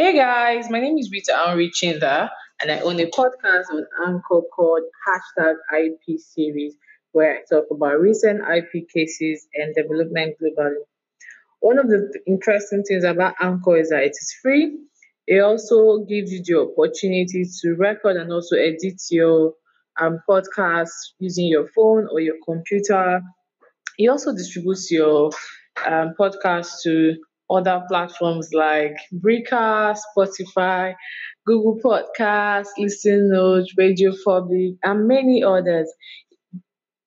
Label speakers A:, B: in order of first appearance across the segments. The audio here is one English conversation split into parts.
A: Hey guys, my name is Rita Henry Chinda, and I own a podcast on Anchor called Hashtag IP Series, where I talk about recent IP cases and development globally. One of the interesting things about Anchor is that it is free. It also gives you the opportunity to record and also edit your um, podcast using your phone or your computer. It also distributes your um, podcast to other platforms like Breaker, Spotify, Google Podcasts, Listen Notes, Radio Public, and many others.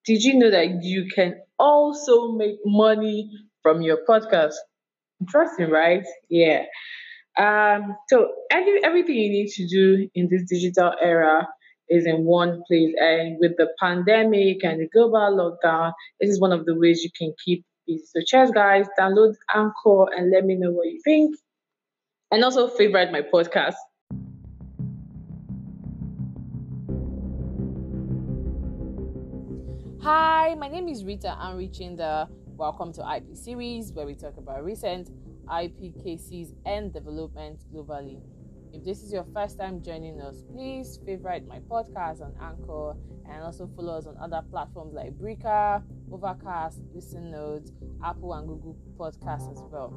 A: Did you know that you can also make money from your podcast? Interesting, right? Yeah. Um, so every, everything you need to do in this digital era is in one place. And with the pandemic and the global lockdown, this is one of the ways you can keep So cheers, guys. Download Anchor and let me know what you think. And also favorite my podcast.
B: Hi, my name is Rita Anrichinda. Welcome to IP Series, where we talk about recent IP cases and development globally. If this is your first time joining us, please favorite my podcast on Anchor and also follow us on other platforms like Breaker, Overcast, Listen Notes, Apple and Google Podcasts as well.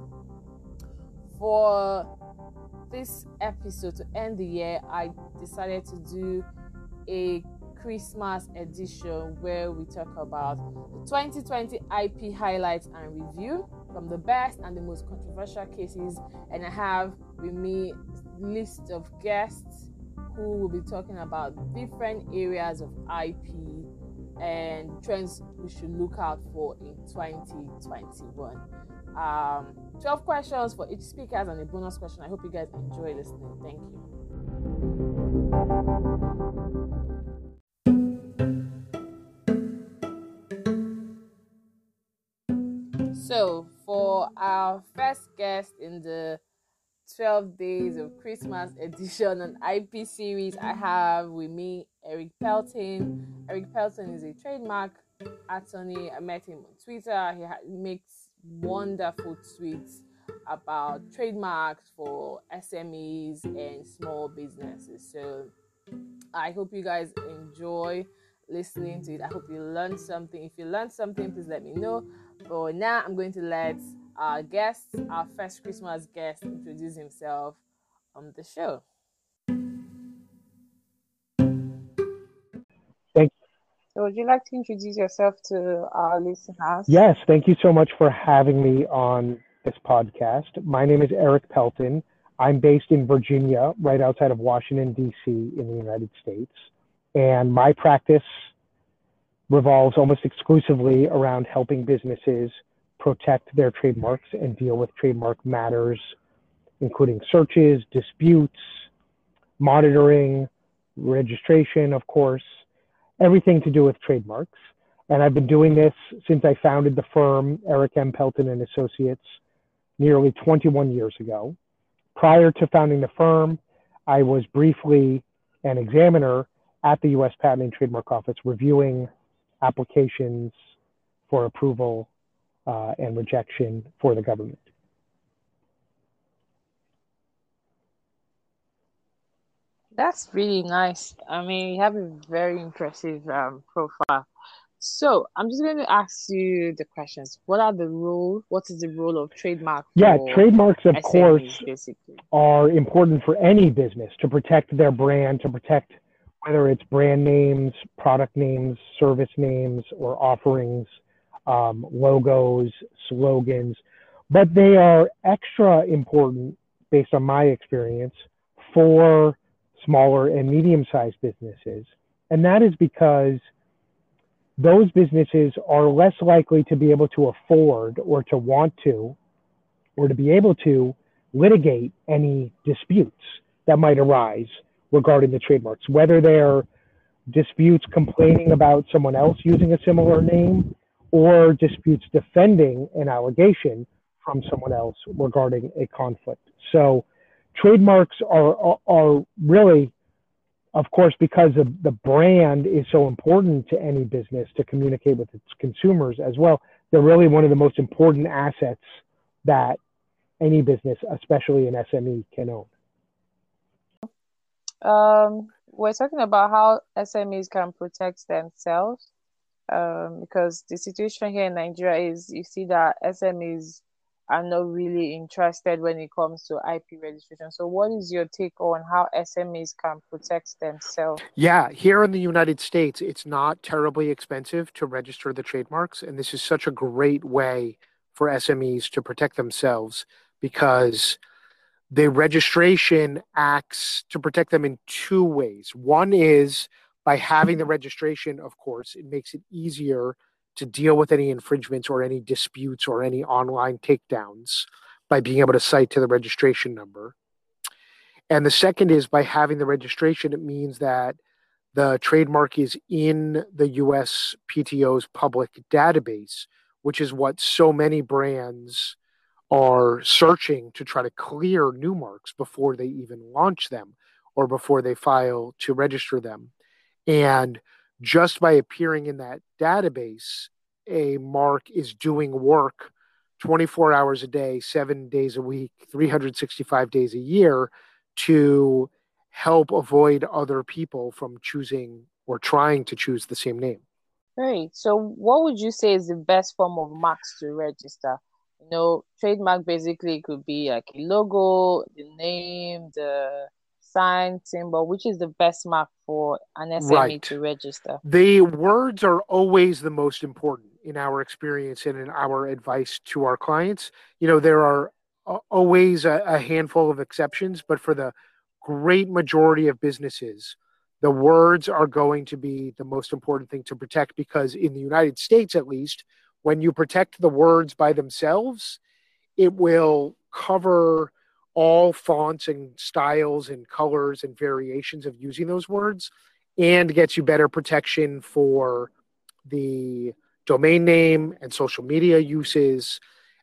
B: For this episode to end the year, I decided to do a Christmas edition where we talk about the 2020 IP highlights and review from the best and the most controversial cases. And I have with me list of guests who will be talking about different areas of IP and trends we should look out for in 2021. Um, 12 questions for each speaker and a bonus question. I hope you guys enjoy listening. Thank you. Our first guest in the 12 Days of Christmas edition on IP series, I have with me Erik Pelton. Erik Pelton is a trademark attorney. I met him on Twitter. He, ha- makes wonderful tweets about trademarks for SMEs and small businesses. So, I hope you guys enjoy listening to it. I hope you learned something. If you learned something, please let me know. But now I'm going to let our guest, our first Christmas guest, introduce himself on the show.
C: Thank you.
A: So, would you like to introduce yourself to our listeners?
C: Yes, thank you so much for having me on this podcast. My name is Erik Pelton. I'm based in Virginia, right outside of Washington, D.C., in the United States. And my practice revolves almost exclusively around helping businesses protect their trademarks and deal with trademark matters, including searches, disputes, monitoring, registration, of course, everything to do with trademarks. And I've been doing this since I founded the firm, Erik M. Pelton and Associates, nearly 21 years ago. Prior to founding the firm, I was briefly an examiner at the US Patent and Trademark Office reviewing applications for approval uh, and rejection for the government.
B: That's really nice. I mean, you have a very impressive um, profile. So I'm just going to ask you the questions. What are the role? What is the role of trademark?
C: Yeah, trademarks, of
B: SMEs,
C: course,
B: basically.
C: are important for any business to protect their brand, to protect whether it's brand names, product names, service names, or offerings, um, logos, slogans. But they are extra important, based on my experience, for smaller and medium sized businesses. And that is because those businesses are less likely to be able to afford or to want to or to be able to litigate any disputes that might arise regarding the trademarks, whether they're disputes complaining about someone else using a similar name or disputes defending an allegation from someone else regarding a conflict. So trademarks are, are really of course, because of the brand is so important to any business to communicate with its consumers as well, they're really one of the most important assets that any business, especially an SME, can own.
A: um, we're talking about how SMEs can protect themselves um, because the situation here in Nigeria is you see that SMEs are not really interested when it comes to IP registration. So, what is your take on how SMEs can protect themselves?
C: Yeah, here in the United States, it's not terribly expensive to register the trademarks. And this is such a great way for SMEs to protect themselves because the registration acts to protect them in two ways. One is by having the registration, of course, it makes it easier to deal with any infringements or any disputes or any online takedowns by being able to cite to the registration number. And the second is by having the registration, it means that the trademark is in the US PTO's public database, which is what so many brands are searching to try to clear new marks before they even launch them or before they file to register them. And just by appearing in that database, a mark is doing work 24 hours a day, seven days a week, 365 days a year to help avoid other people from choosing or trying to choose the same name.
A: Great. So, what would you say is the best form of marks to register? You know, trademark basically could be like a logo, the name, the sign, symbol, which is the best mark for an SME right. to register?
C: The words are always the most important in our experience and in our advice to our clients. You know, there are always a, a handful of exceptions, but for the great majority of businesses, the words are going to be the most important thing to protect because in the United States, at least, when you protect the words by themselves, it will cover all fonts and styles and colors and variations of using those words and gets you better protection for the domain name and social media uses.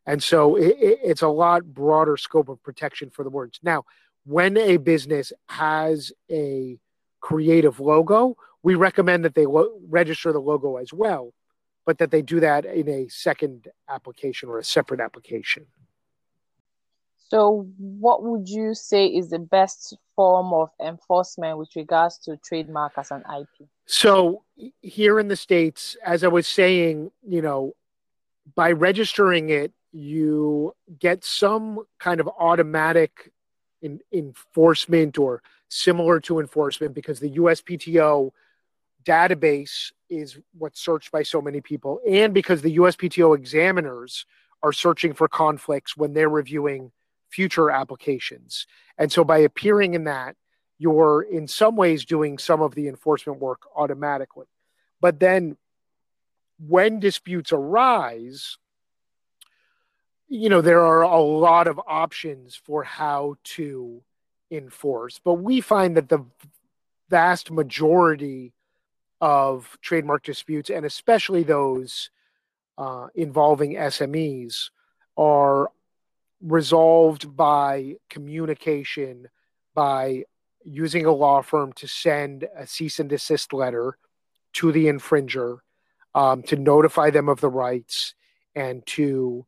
C: And so it, it's a lot broader scope of protection for the words. Now, when a business has a creative logo, we recommend that they lo- register the logo as well but that they do that in a second application or a separate application.
A: So, what would you say is the best form of enforcement with regards to trademark as an IP?
C: So, here in the States, as I was saying, you know, by registering it, you get some kind of automatic in, enforcement or similar to enforcement because the USPTO database is what's searched by so many people, and because the USPTO examiners are searching for conflicts when they're reviewing future applications. And so by appearing in that, you're in some ways doing some of the enforcement work automatically. But then when disputes arise, you know, there are a lot of options for how to enforce. But we find that the vast majority of trademark disputes, and especially those uh, involving SMEs, are resolved by communication, by using a law firm to send a cease and desist letter to the infringer um, to notify them of the rights and to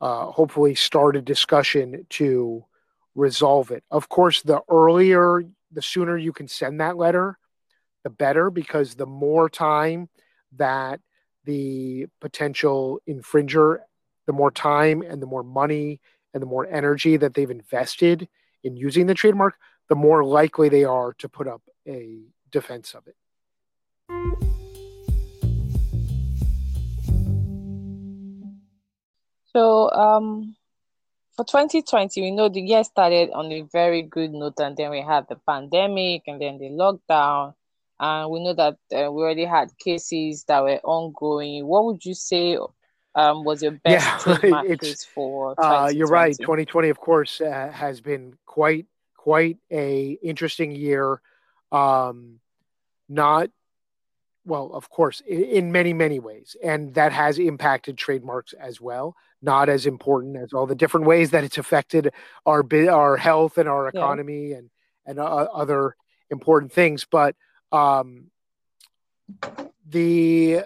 C: uh, hopefully start a discussion to resolve it. Of course, the earlier, the sooner you can send that letter, the better because the more time that the potential infringer, the more time and the more money and the more energy that they've invested in using the trademark, the more likely they are to put up a defense of it.
A: So, um, for 2020, we know the year started on a very good note, and then we had the pandemic and then the lockdown and we know that uh, we already had cases that were ongoing. What would you say um, was your best yeah, trademark case for? Uh,
C: you're right. 2020, of course, uh, has been quite quite a interesting year. Um, not well, of course, in, in, many many ways, and that has impacted trademarks as well. Not as important as all the different ways that it's affected our our health and our economy yeah. and and uh, other important things, but um, the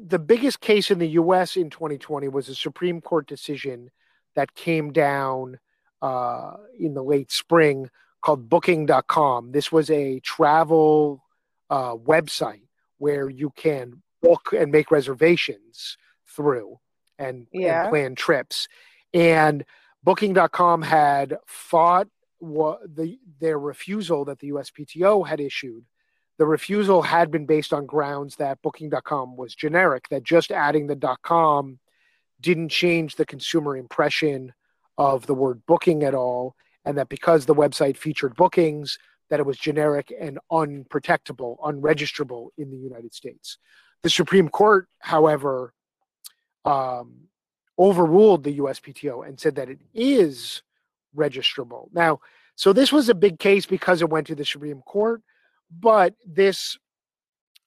C: the biggest case in the U.S. in 2020 was a Supreme Court decision that came down uh, in the late spring called Booking.com. This was a travel uh, website where you can book and make reservations through and,
A: Yeah.
C: and plan trips. And Booking.com had fought what the their refusal that the USPTO had issued. The refusal had been based on grounds that Booking.com was generic, that just adding the .com didn't change the consumer impression of the word booking at all, and that because the website featured bookings, that it was generic and unprotectable, unregistrable in the United States. The Supreme Court, however, um, overruled the USPTO and said that it is registrable. Now, so this was a big case because it went to the Supreme Court, but this,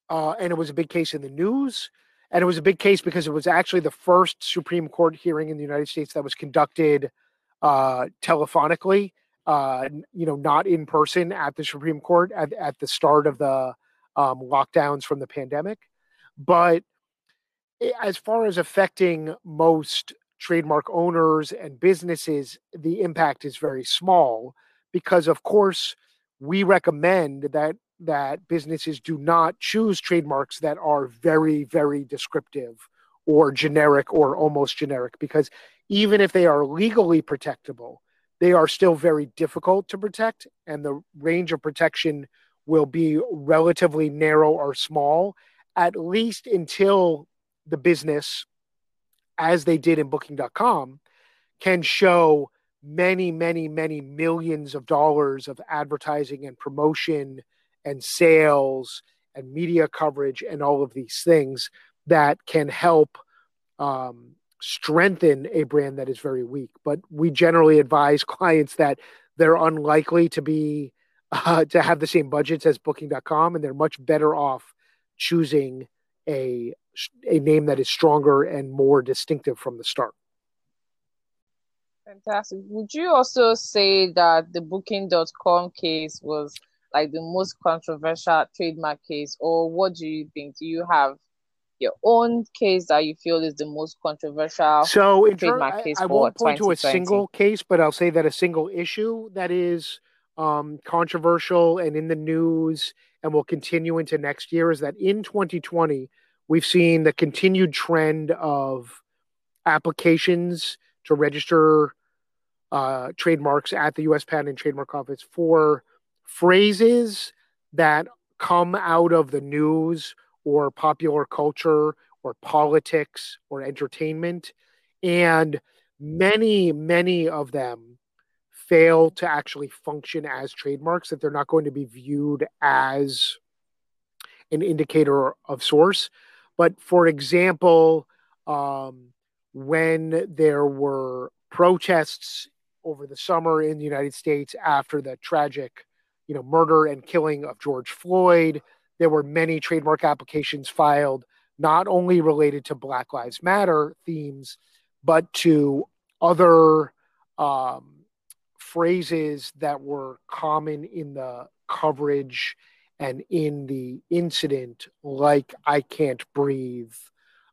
C: uh, and it was a big case in the news, and it was a big case because it was actually the first Supreme Court hearing in the United States that was conducted uh, telephonically, uh, you know, not in person at the Supreme Court at, at the start of the um, lockdowns from the pandemic. But as far as affecting most trademark owners and businesses, the impact is very small because, of course, we recommend that that businesses do not choose trademarks that are very, very descriptive or generic or almost generic because even if they are legally protectable, they are still very difficult to protect, and the range of protection will be relatively narrow or small, at least until the business, as they did in Booking.com, can show many, many, many millions of dollars of advertising and promotion and sales and media coverage and all of these things that can help um, strengthen a brand that is very weak. But we generally advise clients that they're unlikely to be uh, to have the same budgets as Booking.com, and they're much better off choosing a a name that is stronger and more distinctive from the start.
A: Fantastic. Would you also say that the Booking.com case was like the most controversial trademark case, or what do you think? Do you have your own case that you feel is the most controversial?
C: So,
A: trademark
C: I,
A: case
C: I
A: for
C: won't point to a single case, but I'll say that a single issue that is um, controversial and in the news and will continue into next year is that in 2020, we've seen the continued trend of applications to register uh, trademarks at the U.S. Patent and Trademark Office for phrases that come out of the news or popular culture or politics or entertainment. And many, many of them fail to actually function as trademarks, that they're not going to be viewed as an indicator of source. But for example, um, when there were protests over the summer in the United States after the tragic, you know, murder and killing of George Floyd, there were many trademark applications filed, not only related to Black Lives Matter themes, but to other um, phrases that were common in the coverage and in the incident, like I can't breathe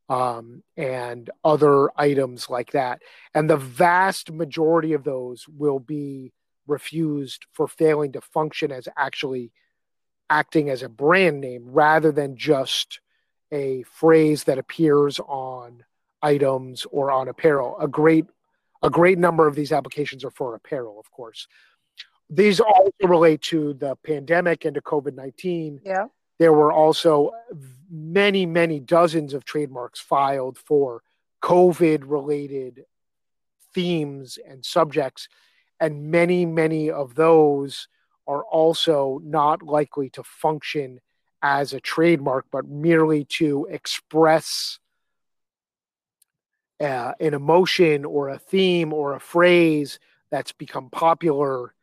C: um, and other items like that. And the vast majority of those will be refused for failing to function as actually acting as a brand name rather than just a phrase that appears on items or on apparel. A great a great number of these applications are for apparel, of course. These also relate to the pandemic and to COVID 19
A: Yeah.
C: there were also many, many dozens of trademarks filed for COVID related themes and subjects. And many, many of those are also not likely to function as a trademark, but merely to express uh, an emotion or a theme or a phrase that's become popular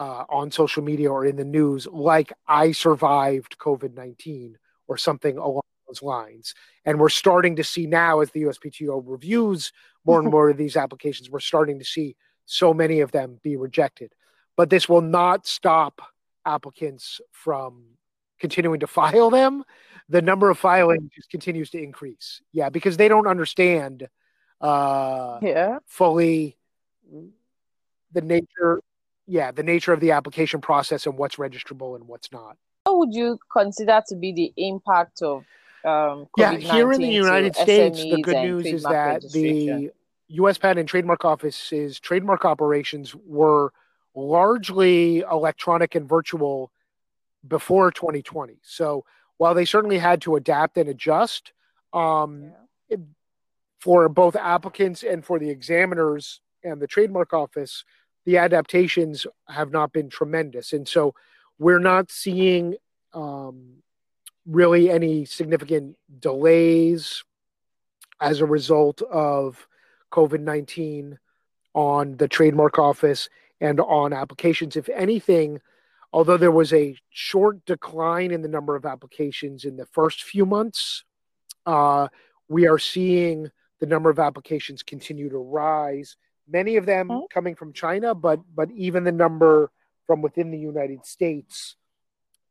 C: uh, on social media or in the news, like I survived COVID 19 or something along those lines. And we're starting to see now, as the USPTO reviews more and more of these applications, we're starting to see so many of them be rejected. But this will not stop applicants from continuing to file them. The number of filings just continues to increase. Yeah, because they don't understand uh,
A: Yeah.
C: fully the nature yeah, the nature of the application process and what's registrable and what's not.
B: What would you consider to be the impact of um,
C: yeah, here in the United States, the good news is that the U.S. Patent and Trademark Office's trademark operations were largely electronic and virtual before 2020. So while they certainly had to adapt and adjust um, yeah. it, for both applicants and for the examiners and the trademark office, the adaptations have not been tremendous. And so we're not seeing um, really any significant delays as a result of COVID 19 on the trademark office and on applications. If anything, although there was a short decline in the number of applications in the first few months, uh, we are seeing the number of applications continue to rise. Many of them oh. coming from China, but but even the number from within the United States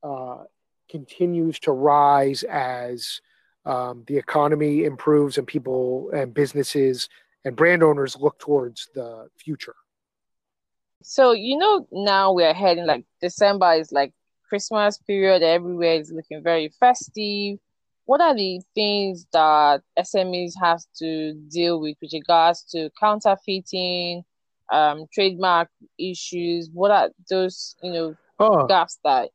C: uh, continues to rise as um, the economy improves and people and businesses and brand owners look towards the future.
B: So you know now we're heading like December is like Christmas period. Everywhere is looking very festive. What are the things that SMEs have to deal with with regards to counterfeiting, um, trademark issues? What are those you know oh. gaps that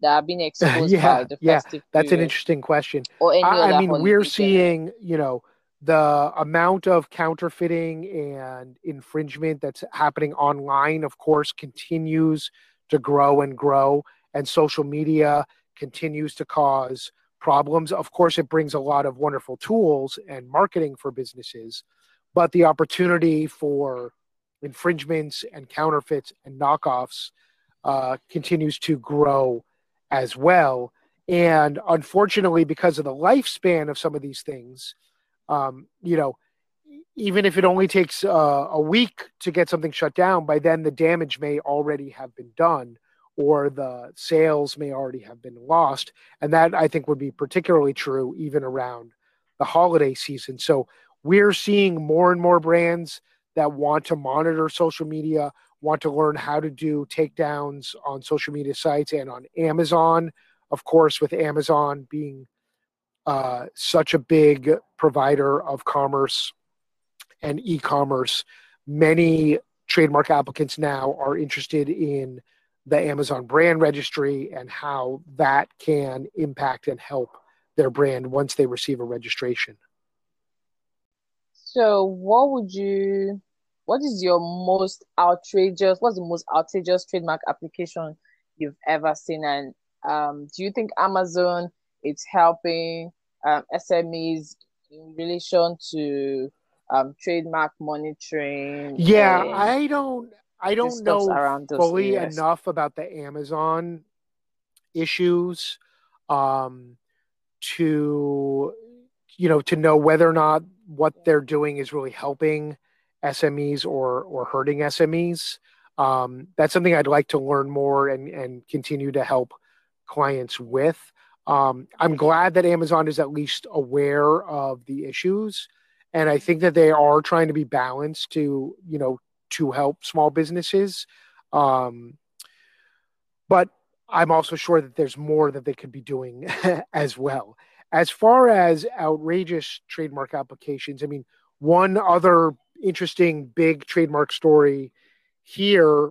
B: that are being exposed
C: yeah,
B: by the
C: yeah.
B: festive?
C: That's an interesting question. Or any I, I mean, we're seeing you know the amount of counterfeiting and infringement that's happening online, of course, continues to grow and grow, and social media continues to cause problems. Of course, it brings a lot of wonderful tools and marketing for businesses, but the opportunity for infringements and counterfeits and knockoffs uh, continues to grow as well. And unfortunately, because of the lifespan of some of these things, um, you know, even if it only takes uh, a week to get something shut down, by then the damage may already have been done or the sales may already have been lost. And that I think would be particularly true even around the holiday season. So we're seeing more and more brands that want to monitor social media, want to learn how to do takedowns on social media sites and on Amazon. Of course, with Amazon being uh, such a big provider of commerce and e-commerce. Many trademark applicants now are interested in the amazon brand registry and how that can impact and help their brand once they receive a registration.
B: So what would you what is your most outrageous what's the most outrageous trademark application you've ever seen? And um, do you think amazon it's helping um, SMEs in relation to um, trademark monitoring.
C: Yeah, I don't. I don't know fully areas. enough about the Amazon issues um, to you know to know whether or not what they're doing is really helping SMEs or or hurting SMEs. Um, that's something I'd like to learn more and and continue to help clients with. Um, I'm glad that Amazon is at least aware of the issues, and I think that they are trying to be balanced to you know to help small businesses. Um, but I'm also sure that there's more that they could be doing as well. As far as outrageous trademark applications, I mean, one other interesting big trademark story here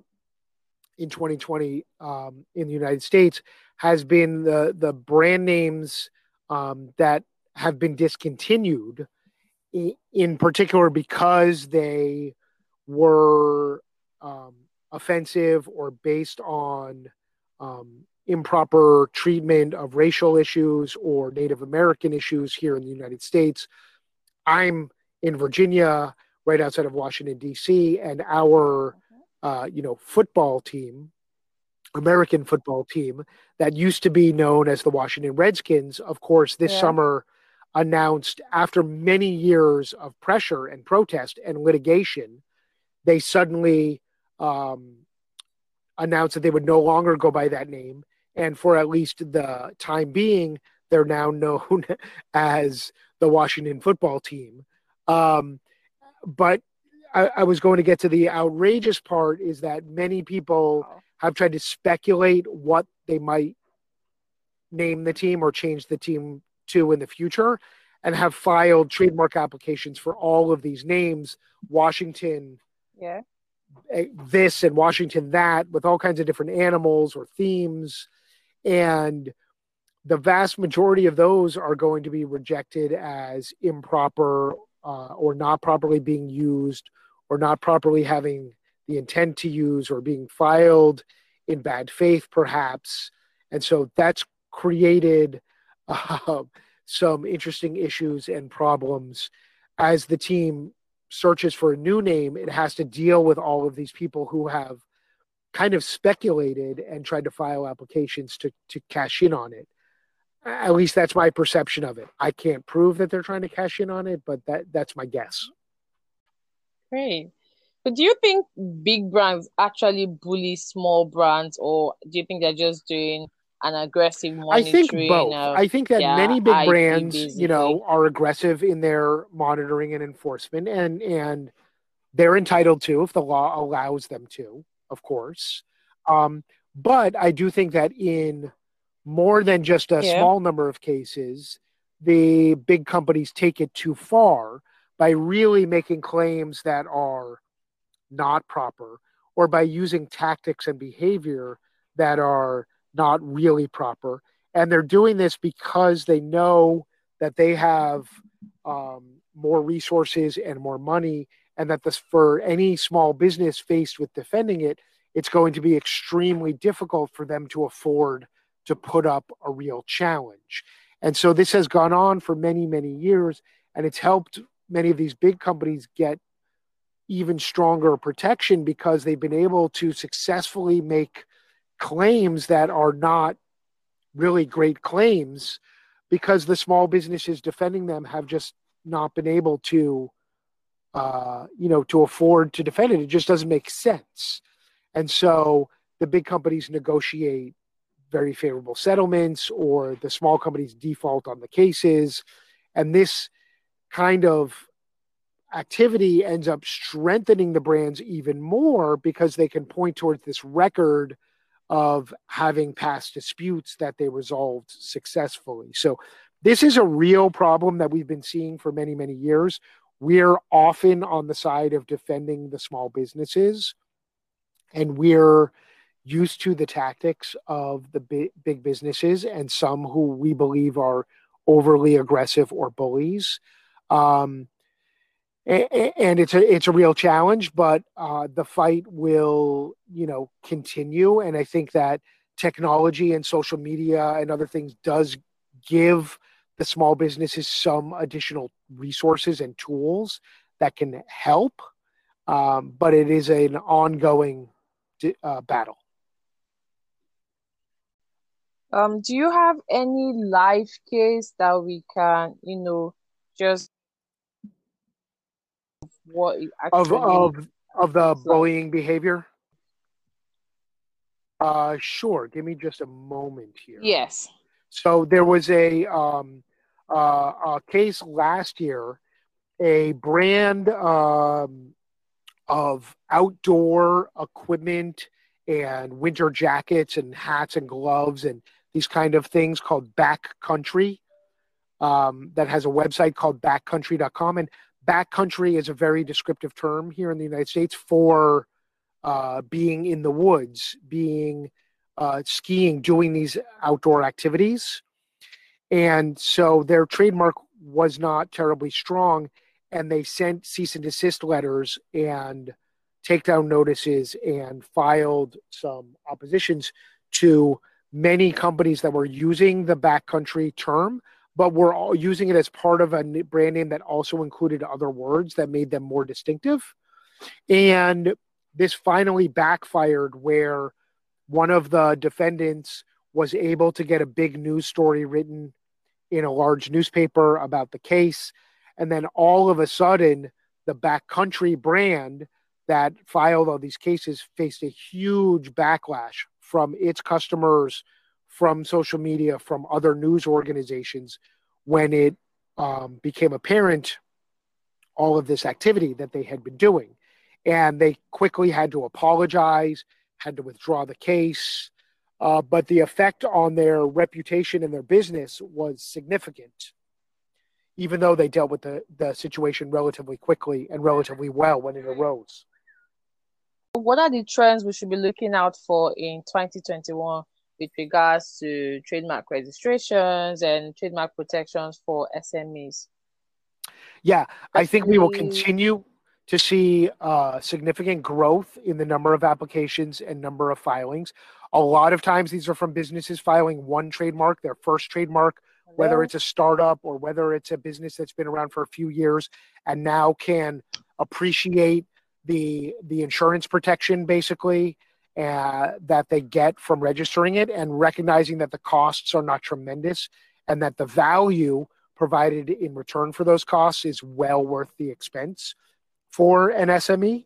C: in 2020 um, in the United States has been the the brand names um, that have been discontinued, in, particular because they were um, offensive or based on um, improper treatment of racial issues or Native American issues here in the United States. I'm in Virginia, right outside of Washington D.C., and our uh, you know football team American football team that used to be known as the Washington Redskins, of course, this yeah. summer announced after many years of pressure and protest and litigation, they suddenly um, announced that they would no longer go by that name. And for at least the time being, they're now known as the Washington football team. Um, but I, I, was going to get to the outrageous part is that many people have tried to speculate what they might name the team or change the team to in the future and have filed trademark applications for all of these names washington
B: yeah.
C: eh, this and washington that with all kinds of different animals or themes and the vast majority of those are going to be rejected as improper uh, or not properly being used or not properly having the intent to use or being filed in bad faith perhaps and so that's created uh, some interesting issues and problems as the team searches for a new name it has to deal with all of these people who have kind of speculated and tried to file applications to to cash in on it at least that's my perception of it. I can't prove that they're trying to cash in on it, but that that's my guess.
B: Great. But do you think big brands actually bully small brands, or do you think they're just doing an aggressive monitoring?
C: I think both. I think that many big IP brands, basically. you know, are aggressive in their monitoring and enforcement, and and they're entitled to if the law allows them to, of course. Um, but I do think that in more than just a yeah. small number of cases, the big companies take it too far by really making claims that are not proper or by using tactics and behavior that are not really proper. And they're doing this because they know that they have um, more resources and more money, and that this for any small business faced with defending it, it's going to be extremely difficult for them to afford to put up a real challenge. And so this has gone on for many, many years, and it's helped many of these big companies get even stronger protection because they've been able to successfully make claims that are not really great claims because the small businesses defending them have just not been able to uh, you know to afford to defend it it just doesn't make sense and so the big companies negotiate very favorable settlements or the small companies default on the cases. And this kind of activity ends up strengthening the brands even more because they can point towards this record of having past disputes that they resolved successfully. So this is a real problem that we've been seeing for many, many years. We're often on the side of defending the small businesses, and we're used to the tactics of the big, businesses and some who we believe are overly aggressive or bullies. Um, and it's a it's a real challenge, but uh, the fight will you know continue. And I think that technology and social media and other things does give the small businesses some additional resources and tools that can help. Um, but it is an ongoing uh, battle.
B: Um, do you have any live case that we can, you know, just what
C: of of of the bullying behavior? Uh, sure. Give me just a moment here.
B: Yes.
C: So there was a um, uh, a case last year, a brand um, of outdoor equipment and winter jackets and hats and gloves and these kind of things called backcountry um, that has a website called backcountry.com and backcountry is a very descriptive term here in the united states for uh, being in the woods being uh, skiing doing these outdoor activities. And so their trademark was not terribly strong and they sent cease and desist letters and takedown notices and filed some oppositions to many companies that were using the backcountry term, but were all using it as part of a brand name that also included other words that made them more distinctive. And this finally backfired where one of the defendants was able to get a big news story written in a large newspaper about the case. And then all of a sudden, the backcountry brand that filed all these cases faced a huge backlash from its customers, from social media, from other news organizations when it um, became apparent all of this activity that they had been doing. and they quickly had to apologize, had to withdraw the case. Uh, but the effect on their reputation and their business was significant, even though they dealt with the, the situation relatively quickly and relatively well when it arose.
B: What are the trends we should be looking out for in 2021 with regards to trademark registrations and trademark protections for SMEs?
C: Yeah, I think we will continue to see uh, significant growth in the number of applications and number of filings. A lot of times, these are from businesses filing one trademark, their first trademark, whether it's a startup or whether it's a business that's been around for a few years and now can appreciate the the insurance protection basically uh, that they get from registering it and recognizing that the costs are not tremendous and that the value provided in return for those costs is well worth the expense for an SME.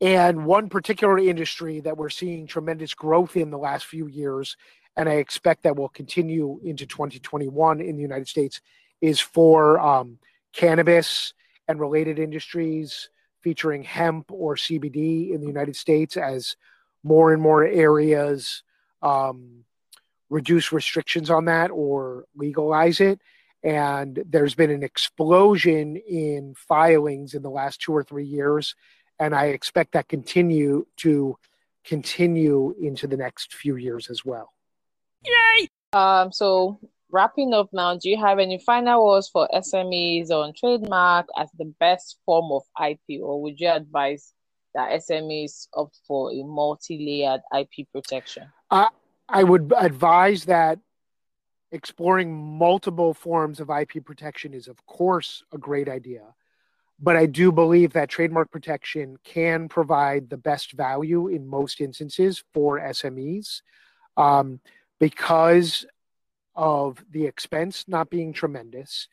C: And one particular industry that we're seeing tremendous growth in the last few years, and I expect that will continue into 2021 in the United States, is for um, cannabis and related industries featuring hemp or CBD in the United States as more and more areas um, reduce restrictions on that or legalize it. And there's been an explosion in filings in the last two or three years. And I expect that continue to continue into the next few years as well.
B: Yay! Um, so wrapping up now, do you have any final words for SMEs on trademark as the best form of IP, or would you advise that SMEs opt for a multi-layered IP protection?
C: Uh, I would advise that exploring multiple forms of IP protection is, of course, a great idea. But I do believe that trademark protection can provide the best value in most instances for SMEs um, because of the expense not being tremendous,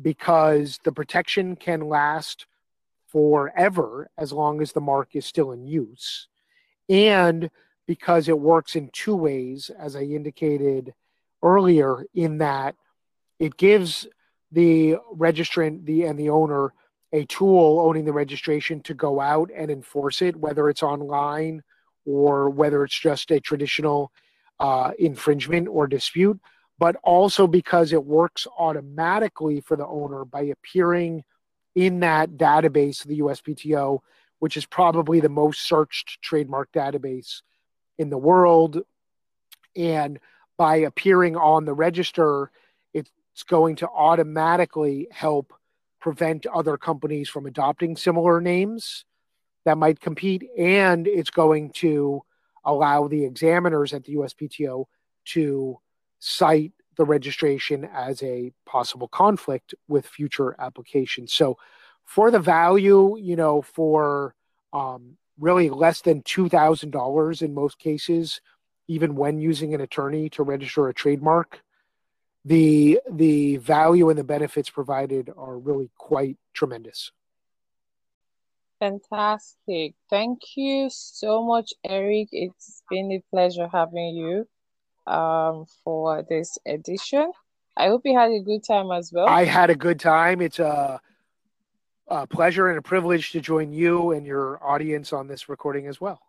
C: because the protection can last forever as long as the mark is still in use, and because it works in two ways, as I indicated earlier, in that it gives the registrant the and the owner a tool owning the registration to go out and enforce it, whether it's online or whether it's just a traditional uh, infringement or dispute, but also because it works automatically for the owner by appearing in that database of the USPTO, which is probably the most searched trademark database in the world. And by appearing on the register, it's going to automatically help prevent other companies from adopting similar names that might compete. And it's going to allow the examiners at the USPTO to cite the registration as a possible conflict with future applications. So, for the value, you know, for um, really less than $2,000 in most cases, even when using an attorney to register a trademark, the the value and the benefits provided are really quite tremendous.
B: Fantastic. Thank you so much, Erik. It's been a pleasure having you um, for this edition. I hope you had a good time as well.
C: I had a good time. It's a, a pleasure and a privilege to join you and your audience on this recording as well.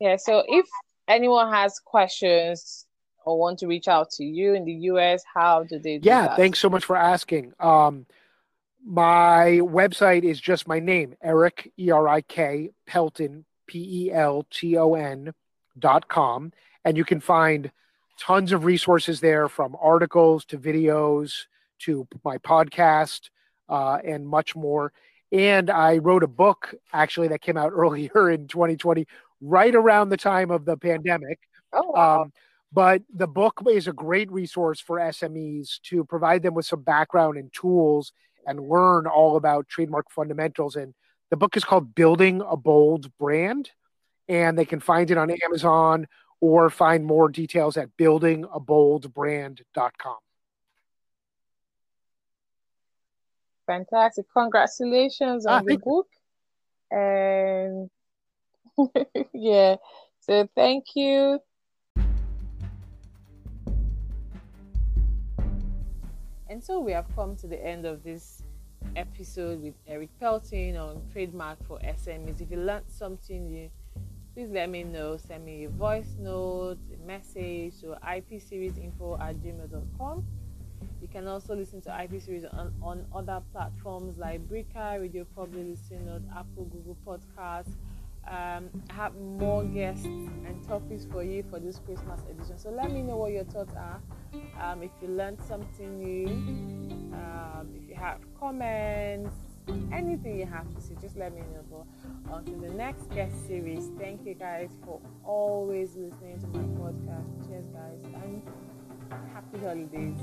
B: Yeah, so if anyone has questions or want to reach out to you in the US, how do they do
C: Yeah,
B: that?
C: thanks so much for asking. Um, my website is just my name, Erik, E R I K, Pelton, P E L T O N com. And you can find tons of resources there from articles to videos to my podcast uh, and much more. And I wrote a book actually that came out earlier in 2020, right around the time of the pandemic.
B: Oh, wow.
C: Um, but the book is a great resource for SMEs to provide them with some background and tools and learn all about trademark fundamentals. And the book is called Building a Bold Brand, and they can find it on Amazon or find more details at buildingaboldbrand.com.
B: Fantastic. Congratulations
C: Ah,
B: on the book. And yeah, so thank you. And so we have come to the end of this episode with Erik Pelton on trademark for SMEs. If you learned something new, please let me know. Send me a voice note, a message to ipseriesinfo at gmail.com. You can also listen to IP series on, on other platforms like Breaker, Radio Public, Listen Note, Apple, Google Podcasts. Um, I have more guests and topics for you for this Christmas edition. So let me know what your thoughts are. Um, if you learned something new, um, if you have comments, anything you have to say, just let me know. Until the next guest series, thank you guys for always listening to my podcast. Cheers, guys, and happy holidays.